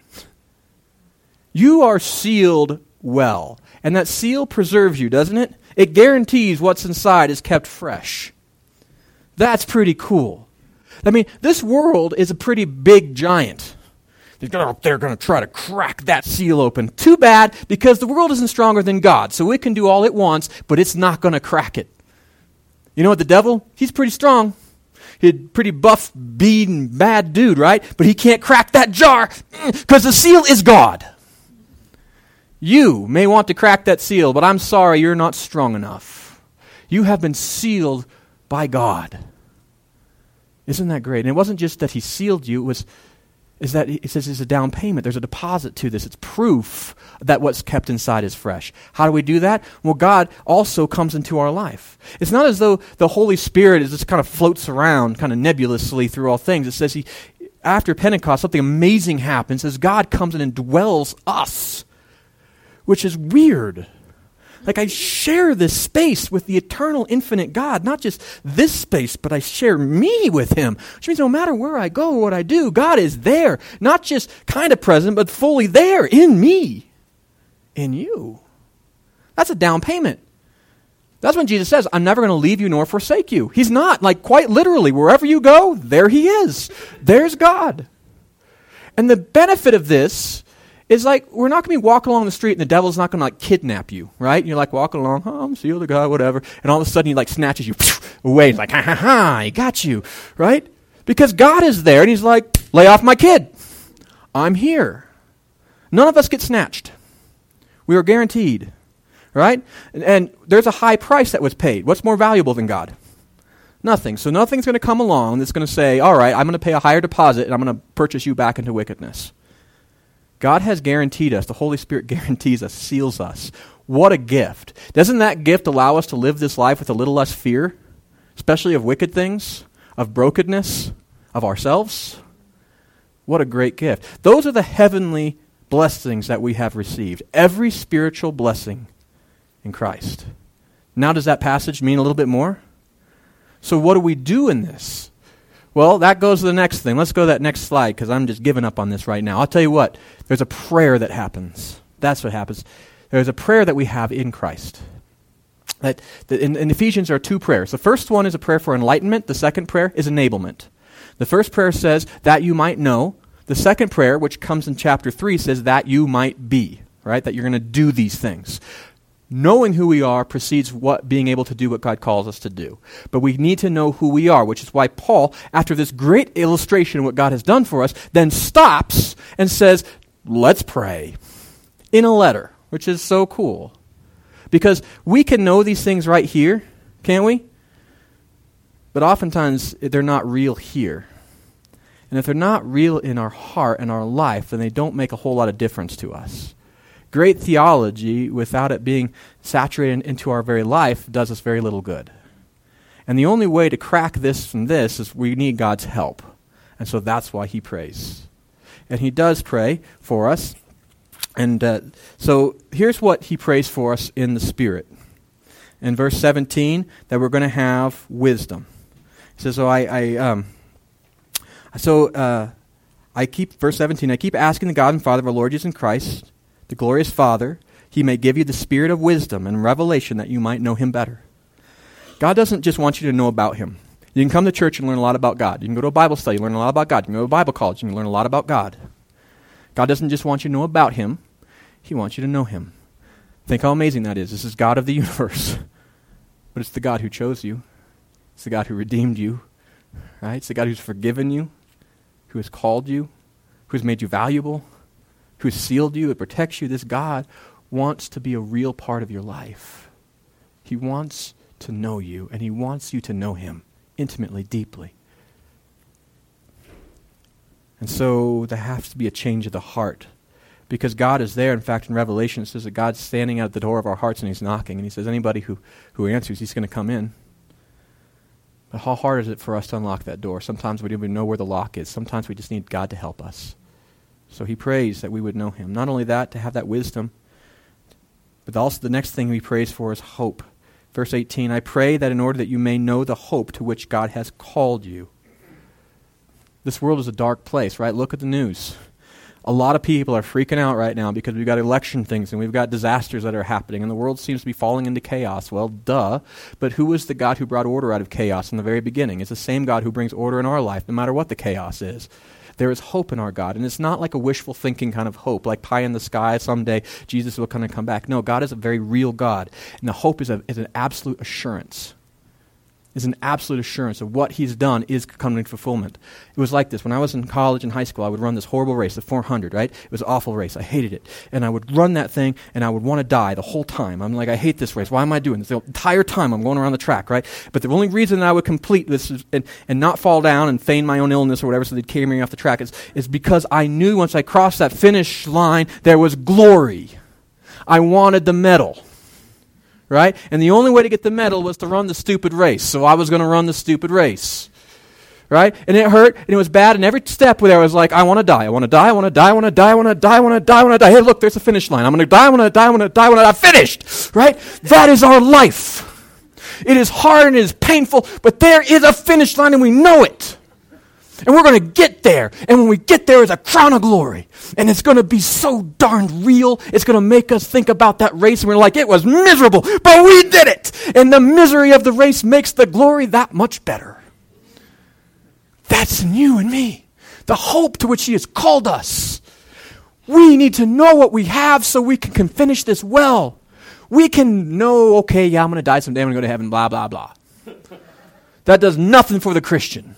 You are sealed well. And that seal preserves you, doesn't it? It guarantees what's inside is kept fresh. That's pretty cool. I mean, this world is a pretty big giant. They're going to try to crack that seal open. Too bad, because the world isn't stronger than God, so it can do all it wants, but it's not going to crack it. You know what, the devil? He's pretty strong. He's pretty buff, beaten, bad dude, right? But he can't crack that jar mm, because the seal is God. You may want to crack that seal, but I'm sorry, you're not strong enough. You have been sealed by God. Isn't that great? And it wasn't just that he sealed you, it was is that it says it's a down payment. There's a deposit to this. It's proof that what's kept inside is fresh. How do we do that? Well, God also comes into our life. It's not as though the Holy Spirit is just kind of floats around kind of nebulously through all things. It says he, after Pentecost, something amazing happens as God comes in and dwells us, which is weird. Like I share this space with the eternal, infinite God, not just this space, but I share me with Him. Which means no matter where I go or what I do, God is there, not just kind of present, but fully there in me, in you. That's a down payment. That's when Jesus says, I'm never going to leave you nor forsake you. He's not, like quite literally, wherever you go, there He is. There's God. And the benefit of this is like we're not going to be walking along the street and the devil's not going to like kidnap you, right? You're like walking along, oh, I'm sealed to God, whatever, and all of a sudden he like snatches you *laughs* away. He's like, ha ha ha, he got you, right? Because God is there and he's like, lay off my kid. I'm here. None of us get snatched. We are guaranteed, right? And, and there's a high price that was paid. What's more valuable than God? Nothing. So nothing's going to come along that's going to say, all right, I'm going to pay a higher deposit and I'm going to purchase you back into wickedness. God has guaranteed us, the Holy Spirit *laughs* guarantees us, seals us. What a gift. Doesn't that gift allow us to live this life with a little less fear, especially of wicked things, of brokenness, of ourselves? What a great gift. Those are the heavenly blessings that we have received. Every spiritual blessing in Christ. Now, does that passage mean a little bit more? So, what do we do in this? Well, that goes to the next thing. Let's go to that next slide because I'm just giving up on this right now. I'll tell you what, there's a prayer that happens. That's what happens. There's a prayer that we have in Christ. That, in, in Ephesians, there are two prayers. The first one is a prayer for enlightenment, the second prayer is enablement. The first prayer says, that you might know. The second prayer, which comes in chapter 3, says, that you might be, right? That you're going to do these things knowing who we are precedes what being able to do what God calls us to do. But we need to know who we are, which is why Paul, after this great illustration of what God has done for us, then stops and says, "Let's pray." In a letter, which is so cool. Because we can know these things right here, can't we? But oftentimes they're not real here. And if they're not real in our heart and our life, then they don't make a whole lot of difference to us great theology without it being saturated into our very life does us very little good. And the only way to crack this from this is we need God's help. And so that's why he prays. And he does pray for us. And uh, so here's what he prays for us in the Spirit. In verse 17, that we're going to have wisdom. He says, So I, I um, so uh, I keep verse 17. I keep asking the God and Father of our Lord Jesus Christ the glorious Father, he may give you the spirit of wisdom and revelation that you might know him better. God doesn't just want you to know about him. You can come to church and learn a lot about God. You can go to a Bible study, learn a lot about God. You can go to Bible college, can learn a lot about God. God doesn't just want you to know about him, he wants you to know him. Think how amazing that is. This is God of the *laughs* universe. But it's the God who chose you. It's the God who redeemed you. Right? It's the God who's forgiven you, who has called you, who has made you valuable, who sealed you, and protects you, this God wants to be a real part of your life. He wants to know you, and He wants you to know Him intimately, deeply. And so there has to be a change of the heart. Because God is there. In fact, in Revelation, it says that God's standing at the door of our hearts and He's knocking. And He says, anybody who, who answers, He's going to come in. But how hard is it for us to unlock that door? Sometimes we don't even know where the lock is. Sometimes we just need God to help us. So he prays that we would know him. Not only that, to have that wisdom, but also the next thing he prays for is hope. Verse 18 I pray that in order that you may know the hope to which God has called you. This world is a dark place, right? Look at the news. A lot of people are freaking out right now because we've got election things and we've got disasters that are happening and the world seems to be falling into chaos. Well, duh. But who was the God who brought order out of chaos in the very beginning? It's the same God who brings order in our life, no matter what the chaos is. There is hope in our God. And it's not like a wishful thinking kind of hope, like pie in the sky, someday Jesus will kind of come back. No, God is a very real God. And the hope is, a, is an absolute assurance is an absolute assurance of what he's done is coming to fulfillment. It was like this. When I was in college and high school, I would run this horrible race, the 400, right? It was an awful race. I hated it. And I would run that thing, and I would want to die the whole time. I'm like, I hate this race. Why am I doing this? The entire time I'm going around the track, right? But the only reason that I would complete this is, and, and not fall down and feign my own illness or whatever so they'd carry me off the track is, is because I knew once I crossed that finish line, there was glory. I wanted the medal right? And the only way to get the medal was to run the stupid race. So I was going to run the stupid race. Right? And it hurt and it was bad. And every step there I was like, I want to die. I want to die. I want to die. I want to die. I want to die. I want to die. I want to die. Hey, look, there's a finish line. I'm going to die. I want to die. I want to die. I want to die. Finished. Right? That is our life. It is hard and it is painful, but there is a finish line and we know it. And we're going to get there. And when we get there, it's a crown of glory. And it's going to be so darn real. It's going to make us think about that race. And we're like, it was miserable, but we did it. And the misery of the race makes the glory that much better. That's in you and me. The hope to which He has called us. We need to know what we have so we can, can finish this well. We can know, okay, yeah, I'm going to die someday. I'm going to go to heaven, blah, blah, blah. *laughs* That does nothing for the Christian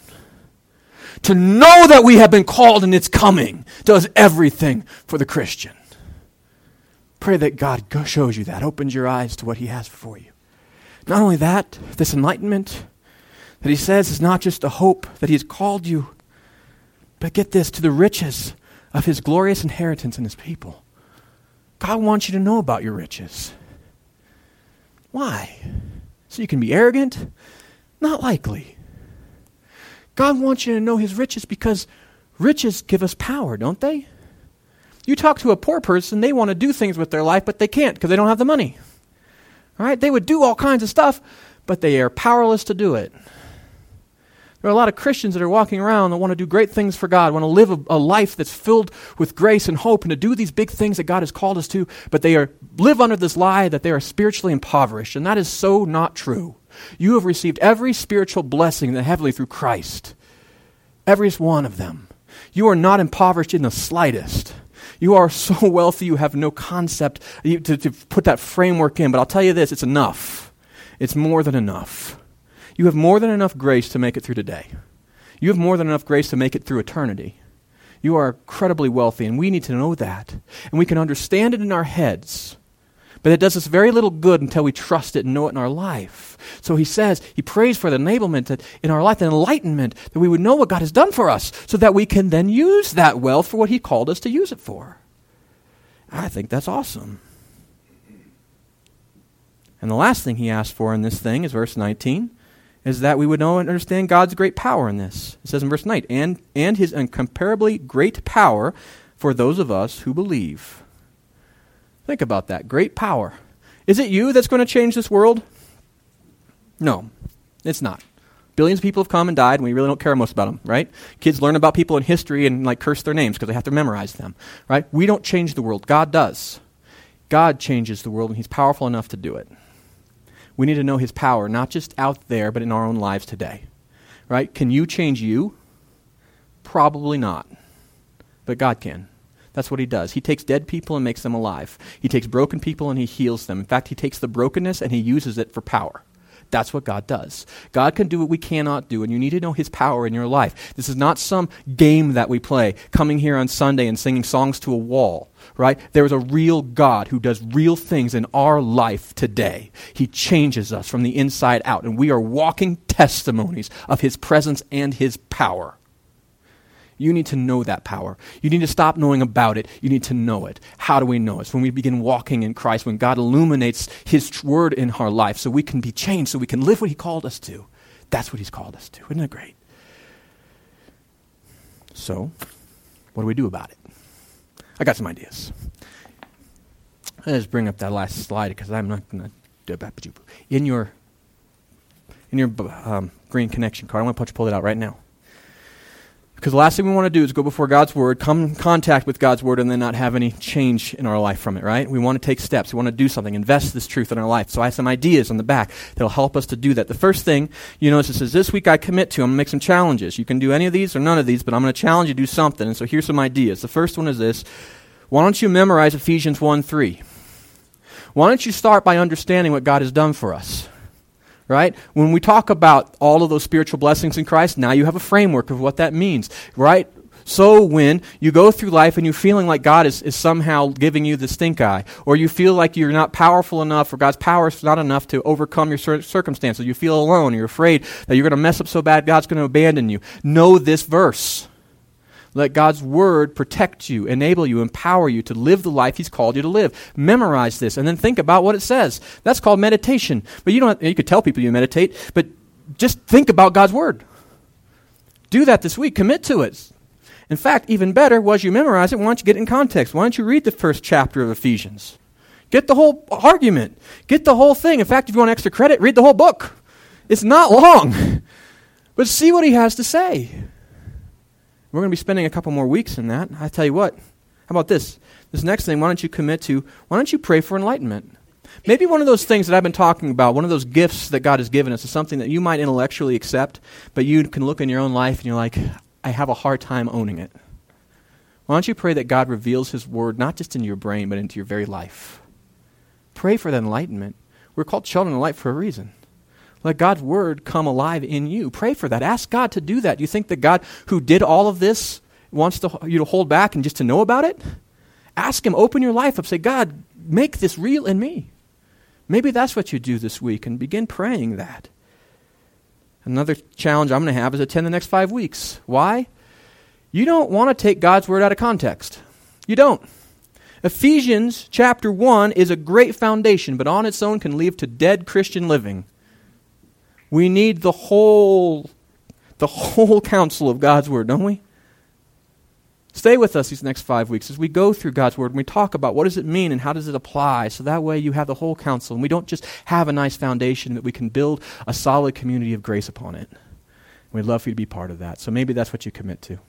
to know that we have been called and it's coming does everything for the Christian. Pray that God shows you that, opens your eyes to what He has for you. Not only that, this enlightenment that He says is not just a hope that He has called you, but get this to the riches of His glorious inheritance in His people. God wants you to know about your riches. Why? So you can be arrogant? Not likely. God wants you to know his riches because riches give us power, don't they? You talk to a poor person, they want to do things with their life, but they can't because they don't have the money. All right? They would do all kinds of stuff, but they are powerless to do it. There are a lot of Christians that are walking around that want to do great things for God, want to live a, a, life that's filled with grace and hope, and to do these big things that God has called us to, but they are live under this lie that they are spiritually impoverished, and that is so not true. You have received every spiritual blessing in the heavenly through Christ. Every one of them. You are not impoverished in the slightest. You are *laughs* so wealthy you have no concept to, to put that framework in. But I'll tell you this it's enough. It's more than enough. You have more than enough grace to make it through today. You have more than enough grace to make it through eternity. You are incredibly wealthy, and we need to know that. And we can understand it in our heads. But it does us very little good until we trust it and know it in our life. So he says, he prays for the enablement that in our life, the enlightenment, that we would know what God has done for us, so that we can then use that wealth for what he called us to use it for. I think that's awesome. And the last thing he asked for in this thing is verse 19 is that we would know and understand God's great power in this. It says in verse 9, and, and his incomparably great power for those of us who believe. Think about that. Great power. Is it you that's going to change this world? No, it's not. Billions of people have come and died, and we really don't care most about them, right? Kids learn about people in history and like curse their names because they have to memorize them, right? We don't change the world. God does. God changes the world, and He's powerful enough to do it. We need to know His power, not just out there, but in our own lives today, right? Can you change you? Probably not, but God can. That's what he does. He takes dead people and makes them alive. He takes broken people and he heals them. In fact, he takes the brokenness and he uses it for power. That's what God does. God can do what we cannot do, and you need to know His power in your life. This is not some game that we play, coming here on Sunday and singing songs to a wall, right? There is a real God who does real things in our life today. He changes us from the inside out, and we are walking testimonies of His presence and His power. You need to know that power. You need to stop knowing about it. You need to know it. How do we know it? It's when we begin walking in Christ, when God illuminates His word in our life so we can be changed, so we can live what He called us to. That's what He's called us to. Isn't it great? So, what do we do about it? I got some ideas. Let's bring up that last slide because I'm not going to do it. In your, in your um, green connection card, I want to pull it out right now Because the last thing we want to do is go before God's Word, come in contact with God's Word, and then not have any change in our life from it, right? We want to take steps. We want to do something, invest this truth in our life. So I have some ideas on the back that'll help us to do that. The first thing you notice it says, This week I commit to, I'm going to make some challenges. You can do any of these or none of these, but I'm going to challenge you to do something. And so here's some ideas. The first one is this Why don't you memorize Ephesians 1 3? Why don't you start by understanding what God has done for us? Right? When we talk about all of those spiritual blessings in Christ, now you have a framework of what that means, right? So when you go through life and you're feeling like God is, is somehow giving you the stink eye, or you feel like you're not powerful enough, or God's power is not enough to overcome your cir- circumstances, you feel alone, you're afraid that you're going to mess up so bad God's going to abandon you, know this verse. Let God's word protect you, enable you, empower you to live the life He's called you to live. Memorize this and then think about what it says. That's called meditation. But you don't have, you could tell people you meditate, but just think about God's word. Do that this week. Commit to it. In fact, even better was you memorize it. Why don't you get it in context? Why don't you read the first chapter of Ephesians? Get the whole argument. Get the whole thing. In fact, if you want extra credit, read the whole book. It's not long. *laughs* But see what he has to say. We're going to be spending a couple more weeks in that. I tell you what, how about this? This next thing, why don't you commit to, why don't you pray for enlightenment? Maybe one of those things that I've been talking about, one of those gifts that God has given us, is something that you might intellectually accept, but you can look in your own life and you're like, I have a hard time owning it. Why don't you pray that God reveals His Word not just into your brain, but into your very life? Pray for that enlightenment. We're called children of light for a reason. Let God's word come alive in you. Pray for that. Ask God to do that. Do you think that God, who did all of this, wants to, you to hold back and just to know about it? Ask Him, open your life up. Say, God, make this real in me. Maybe that's what you do this week and begin praying that. Another challenge I'm going to have is attend the next five weeks. Why? You don't want to take God's word out of context. You don't. Ephesians chapter 1 is a great foundation, but on its own can lead to dead Christian living. We need the whole the whole counsel of God's word, don't we? Stay with us these next five weeks as we go through God's word and we talk about what does it mean and how does it apply. So that way you have the whole counsel and we don't just have a nice foundation that we can build a solid community of grace upon it. We'd love for you to be part of that. So maybe that's what you commit to.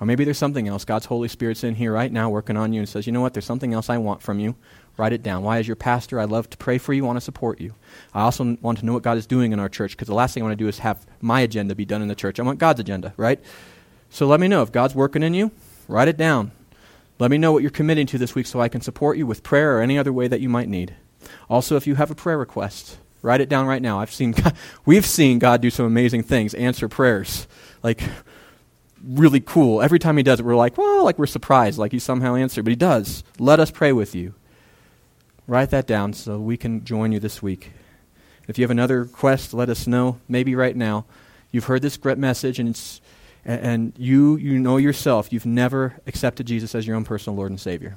Or maybe there's something else. God's Holy Spirit's in here right now working on you and says, you know what, there's something else I want from you. Write it down. Why, as your pastor, I love to pray for you, want to support you. I also want to know what God is doing in our church because the last thing I want to do is have my agenda be done in the church. I want God's agenda, right? So let me know if God's working in you. Write it down. Let me know what you're committing to this week so I can support you with prayer or any other way that you might need. Also, if you have a prayer request, write it down right now. I've seen *laughs* God, we've seen God do some amazing things, answer prayers. Like really cool. Every time he does it, we're like, well, like we're surprised, like he somehow answered, but he does. Let us pray with you. Write that down so we can join you this week. If you have another request, let us know. Maybe right now. You've heard this message and it's and you you know yourself you've never accepted Jesus as your own personal Lord and Savior.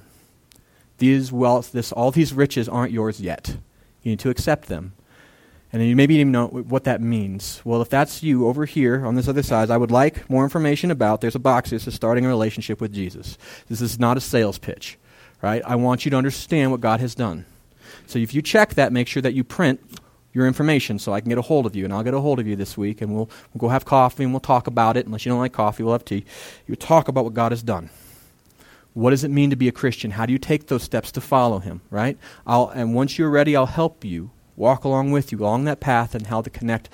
These wealth, this all these riches aren't yours yet. You need to accept them. And you maybe even know what that means. Well, if that's you over here on this other side, I would like more information about. There's a box that says starting a relationship with Jesus. This is not a sales pitch right? I want you to understand what God has done. So if you check that, make sure that you print your information so I can get a hold of you. And I'll get a hold of you this week, and we'll, we'll go have coffee and we'll talk about it. Unless you don't like coffee, we'll have tea. You talk about what God has done. What does it mean to be a Christian? How do you take those steps to follow Him, right? I'll, and once you're ready, I'll help you walk along with you along that path and how to connect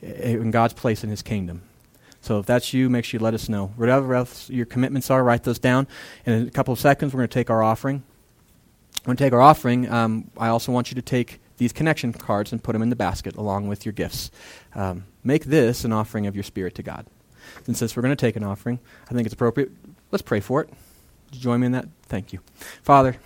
in God's place in His kingdom. So if that's you, make sure you let us know. Whatever else your commitments are, write those down. And in a couple of seconds, we're going to take our offering. When we take our offering, um, I also want you to take these connection cards and put them in the basket along with your gifts. Um, make this an offering of your spirit to God. And since we're going to take an offering, I think it's appropriate. Let's pray for it. Join me in that. Thank you. Father,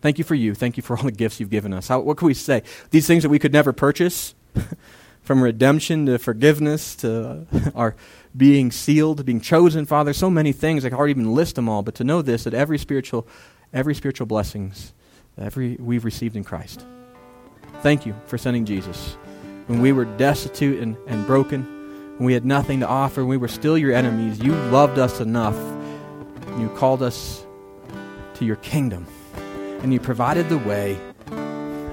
thank you for you. Thank you for all the gifts you've given us. How, what can we say? These things that we could never purchase. *laughs* from redemption to forgiveness to uh, *laughs* our being sealed, being chosen, Father, so many things. I can hardly even list them all, but to know this, that every spiritual, every spiritual blessings, every we've received in Christ. Thank you for sending Jesus. When we were destitute and, and broken, when we had nothing to offer, we were still your enemies, you loved us enough. You called us to your kingdom. And you provided the way.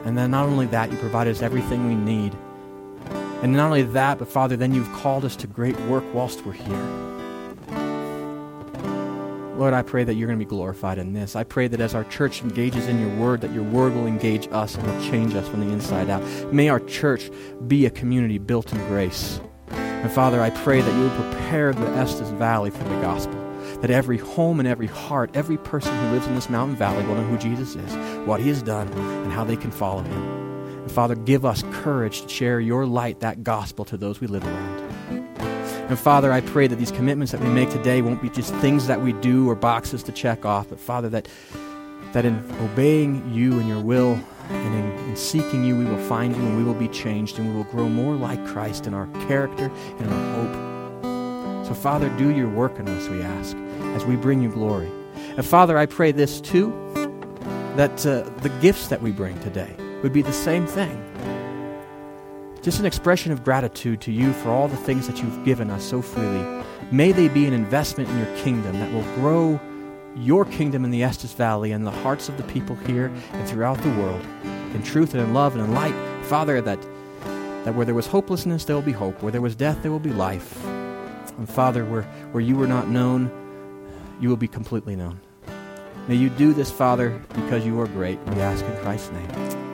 And then not only that, you provided us everything we need And not only that, but Father, then you've called us to great work whilst we're here. Lord, I pray that you're going to be glorified in this. I pray that as our church engages in your word, that your word will engage us and will change us from the inside out. May our church be a community built in grace. And Father, I pray that you will prepare the Estes Valley for the gospel. That every home and every heart, every person who lives in this mountain valley will know who Jesus is, what he has done, and how they can follow him. Father, give us courage to share your light, that gospel, to those we live around. And Father, I pray that these commitments that we make today won't be just things that we do or boxes to check off, but Father, that, that in obeying you and your will and in, in, seeking you, we will find you and we will be changed and we will grow more like Christ in our character and in our hope. So, Father, do your work in us, we ask, as we bring you glory. And Father, I pray this too that uh, the gifts that we bring today would be the same thing just an expression of gratitude to you for all the things that you've given us so freely. May they be an investment in your kingdom that will grow your kingdom in the Estes Valley and the hearts of the people here and throughout the world in truth and in love and in light. Father, that, that where there was hopelessness, there will be hope. Where there was death, there will be life. And Father, where, where you were not known, you will be completely known. May you do this, Father, because you are great. We ask in Christ's name.